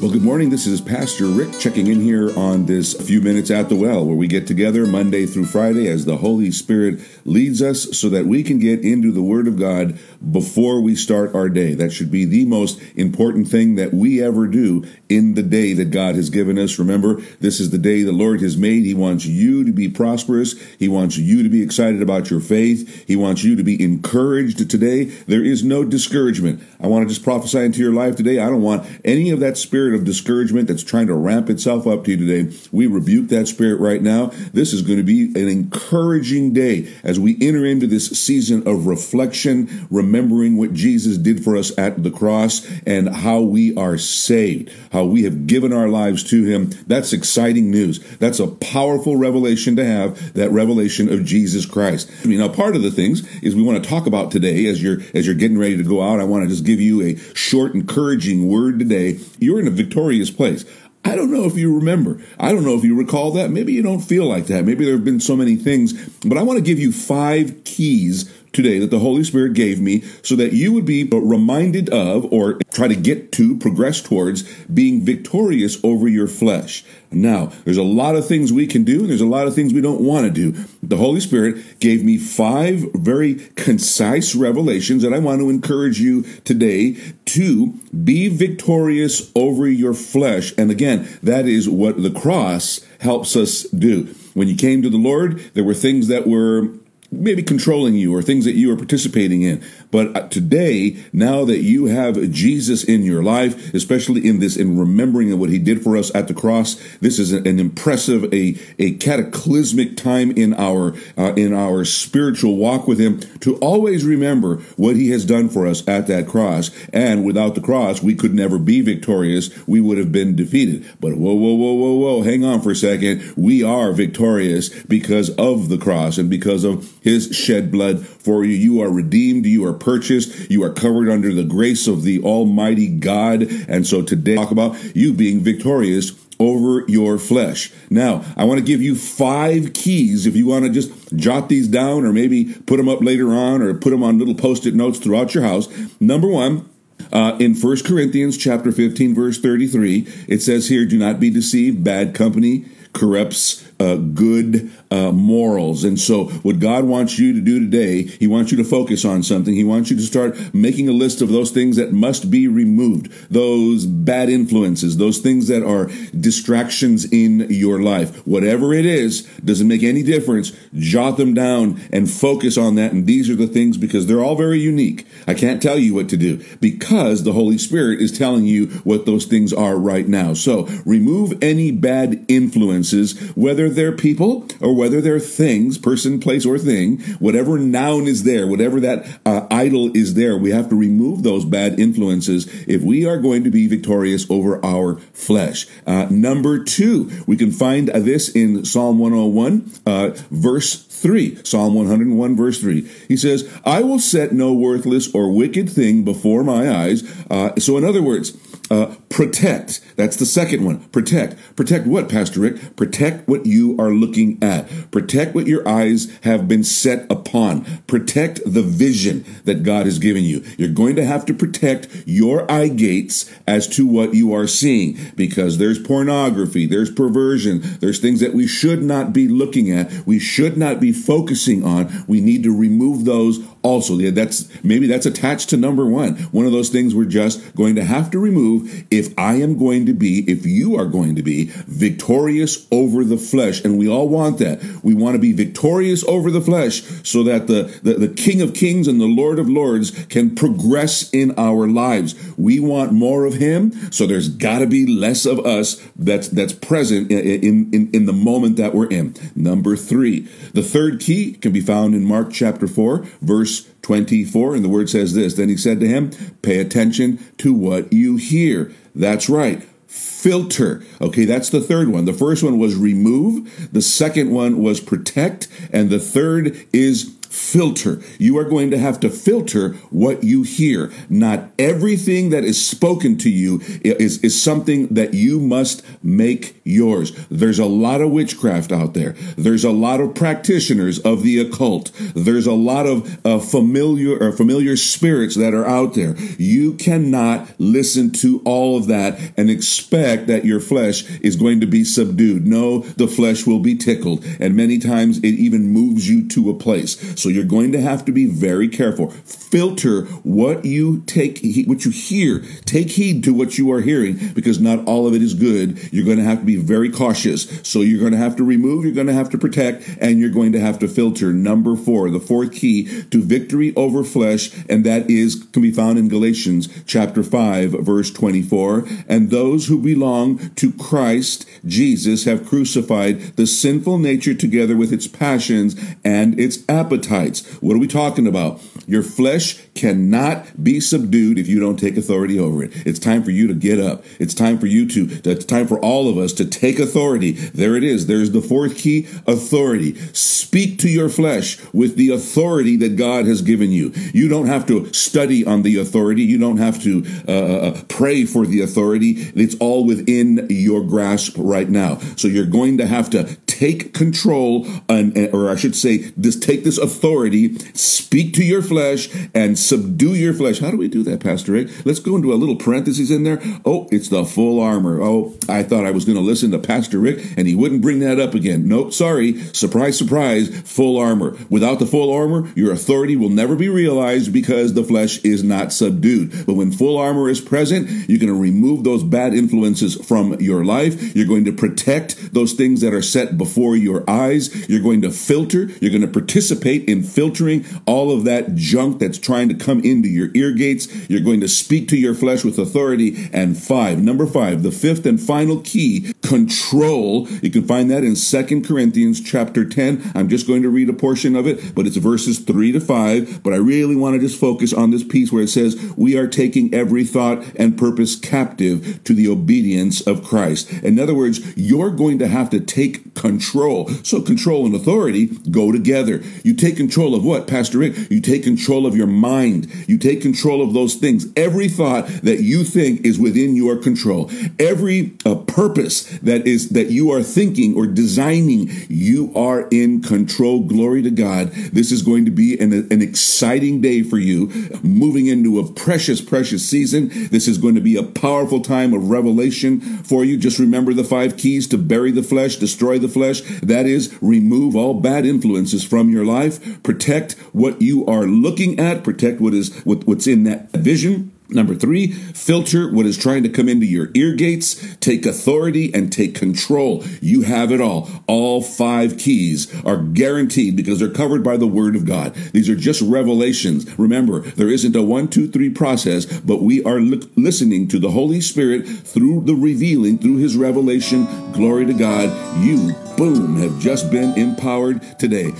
Well, good morning. This is Pastor Rick checking in here on this few minutes at the well, where we get together Monday through Friday as the Holy Spirit leads us so that we can get into the Word of God before we start our day. That should be the most important thing that we ever do in the day that God has given us. Remember, this is the day the Lord has made. He wants you to be prosperous. He wants you to be excited about your faith. He wants you to be encouraged today. There is no discouragement. I want to just prophesy into your life today. I don't want any of that spirit spirit of discouragement that's trying to ramp itself up to you today, we rebuke that spirit right now. This is going to be an encouraging day as we enter into this season of reflection, remembering what Jesus did for us at the cross and how we are saved, how we have given our lives to Him. That's exciting news. That's a powerful revelation to have, that revelation of Jesus Christ. I mean, now part of the things is we want to talk about today as you're as you're getting ready to go out. I want to just give you a short, encouraging word today. You're in a victorious place. I don't know if you remember. I don't know if you recall that. Maybe you don't feel like that. Maybe there have been so many things, but I want to give you five keys today that the Holy Spirit gave me so that you would be reminded of or try to get to, progress towards being victorious over your flesh. Now, there's a lot of things we can do and there's a lot of things we don't want to do. The Holy Spirit gave me five very concise revelations that I want to encourage you today to be victorious over your flesh. And again, that is what the cross helps us do. When you came to the Lord, there were things that were maybe controlling you or things that you are participating in. But uh, today, now that you have Jesus in your life, especially in this, in remembering what he did for us at the cross, this is an impressive, a, a cataclysmic time in our, uh, in our spiritual walk with him to always remember what he has done for us at that cross. And without the cross, we could never be victorious. We would have been defeated. But whoa, whoa, whoa, whoa, whoa, hang on for a second. We are victorious because of the cross and because of his shed blood for you. You are redeemed. You are purchased. You are covered under the grace of the Almighty God. And so today, talk about you being victorious over your flesh. Now, I want to give you five keys if you want to just jot these down or maybe put them up later on or put them on little post-it notes throughout your house. Number one, uh, in 1 Corinthians chapter 15 verse 33, it says here, do not be deceived, bad company corrupts uh, good uh, morals. And so, what God wants you to do today, He wants you to focus on something. He wants you to start making a list of those things that must be removed, those bad influences, those things that are distractions in your life. Whatever it is, doesn't make any difference. Jot them down and focus on that. And these are the things because they're all very unique. I can't tell you what to do because the Holy Spirit is telling you what those things are right now. So, remove any bad influences, whether they're people or whether they're things, person, place, or thing, whatever noun is there, whatever that uh, idol is there, we have to remove those bad influences if we are going to be victorious over our flesh. Uh, number two, we can find this in Psalm 101, uh, verse 3. Psalm 101, verse 3. He says, I will set no worthless or wicked thing before my eyes. Uh, so, in other words, uh, protect. That's the second one. Protect. Protect what, Pastor Rick? Protect what you are looking at. Protect what your eyes have been set upon. Protect the vision that God has given you. You're going to have to protect your eye gates as to what you are seeing because there's pornography, there's perversion, there's things that we should not be looking at, we should not be focusing on. We need to remove those also. Yeah, that's maybe that's attached to number one. One of those things we're just going to have to remove if I am going to be, if you are going to be victorious over the flesh. And we all want that. We want to be victorious over the flesh so that the, the, the King of Kings and the Lord of Lords can progress in our lives. We want more of him, so there's got to be less of us that's that's present in, in, in the moment that we're in. Number three. The third key can be found in Mark chapter 4, verse 24, and the word says this Then he said to him, Pay attention to what you hear. That's right filter. Okay, that's the third one. The first one was remove, the second one was protect, and the third is filter. You are going to have to filter what you hear. Not everything that is spoken to you is, is something that you must make yours. There's a lot of witchcraft out there. There's a lot of practitioners of the occult. There's a lot of uh, familiar or familiar spirits that are out there. You cannot listen to all of that and expect that your flesh is going to be subdued. No, the flesh will be tickled. And many times it even moves you to a place. So you're going to have to be very careful. Filter what you take, what you hear. Take heed to what you are hearing because not all of it is good. You're going to have to be very cautious. So you're going to have to remove, you're going to have to protect, and you're going to have to filter. Number four, the fourth key to victory over flesh, and that is can be found in Galatians chapter 5, verse 24. And those who belong to Christ Jesus have crucified the sinful nature together with its passions and its What are we talking about? Your flesh cannot be subdued if you don't take authority over it. It's time for you to get up. It's time for you to, it's time for all of us to take authority. There it is. There's the fourth key authority. Speak to your flesh with the authority that God has given you. You don't have to study on the authority. You don't have to uh, uh, uh pray for the authority. It's all within your grasp right now. So you're going to have to take control, and, or I should say, just take this authority, speak to your flesh, and subdue your flesh. How do we do that, Pastor Rick? Let's go into a little parenthesis in there. Oh, it's the full armor. Oh, I thought I was going to listen to Pastor Rick, and he wouldn't bring that up again. Nope, sorry. Surprise, surprise, full armor. Without the full armor, your authority will never be realized because the flesh is not subdued. But when full armor is present, you're going to remove those bad influences from your life. You're going to protect those things that are set before your eyes. You're going to filter. You're going to participate in filtering all of that junk that's trying to come into your ear gates. You're going to speak to your flesh with authority. And five, number five, the fifth and final key, control. You can find that in Second Corinthians chapter 10. I'm just going to read a portion of it, but it's verses three to five. But I really want to just focus on this piece where it says, we are taking every thought and purpose captive to the obedience of Christ. In other words, you're going to have to take control. So control and authority go together. You take control of what, Pastor Rick? You take control of your mind. You take control of those things. Every thought that you think is within your control. Every uh, purpose that is that you are thinking or designing, you are in control. Glory to God. This is going to be an, an exciting day for you, moving into a precious, precious season. This is going to be a powerful time of revelation for you. Just remember the five keys to bury the flesh, destroy the flesh. That is, remove all bad influences from your life. Protect what you are looking at. Protect what is what, what's in that vision. Number three, filter what is trying to come into your ear gates, take authority and take control. You have it all. All five keys are guaranteed because they're covered by the word of God. These are just revelations. Remember, there isn't a one, two, three process, but we are li- listening to the Holy Spirit through the revealing, through his revelation. Glory to God. You, boom, have just been empowered today.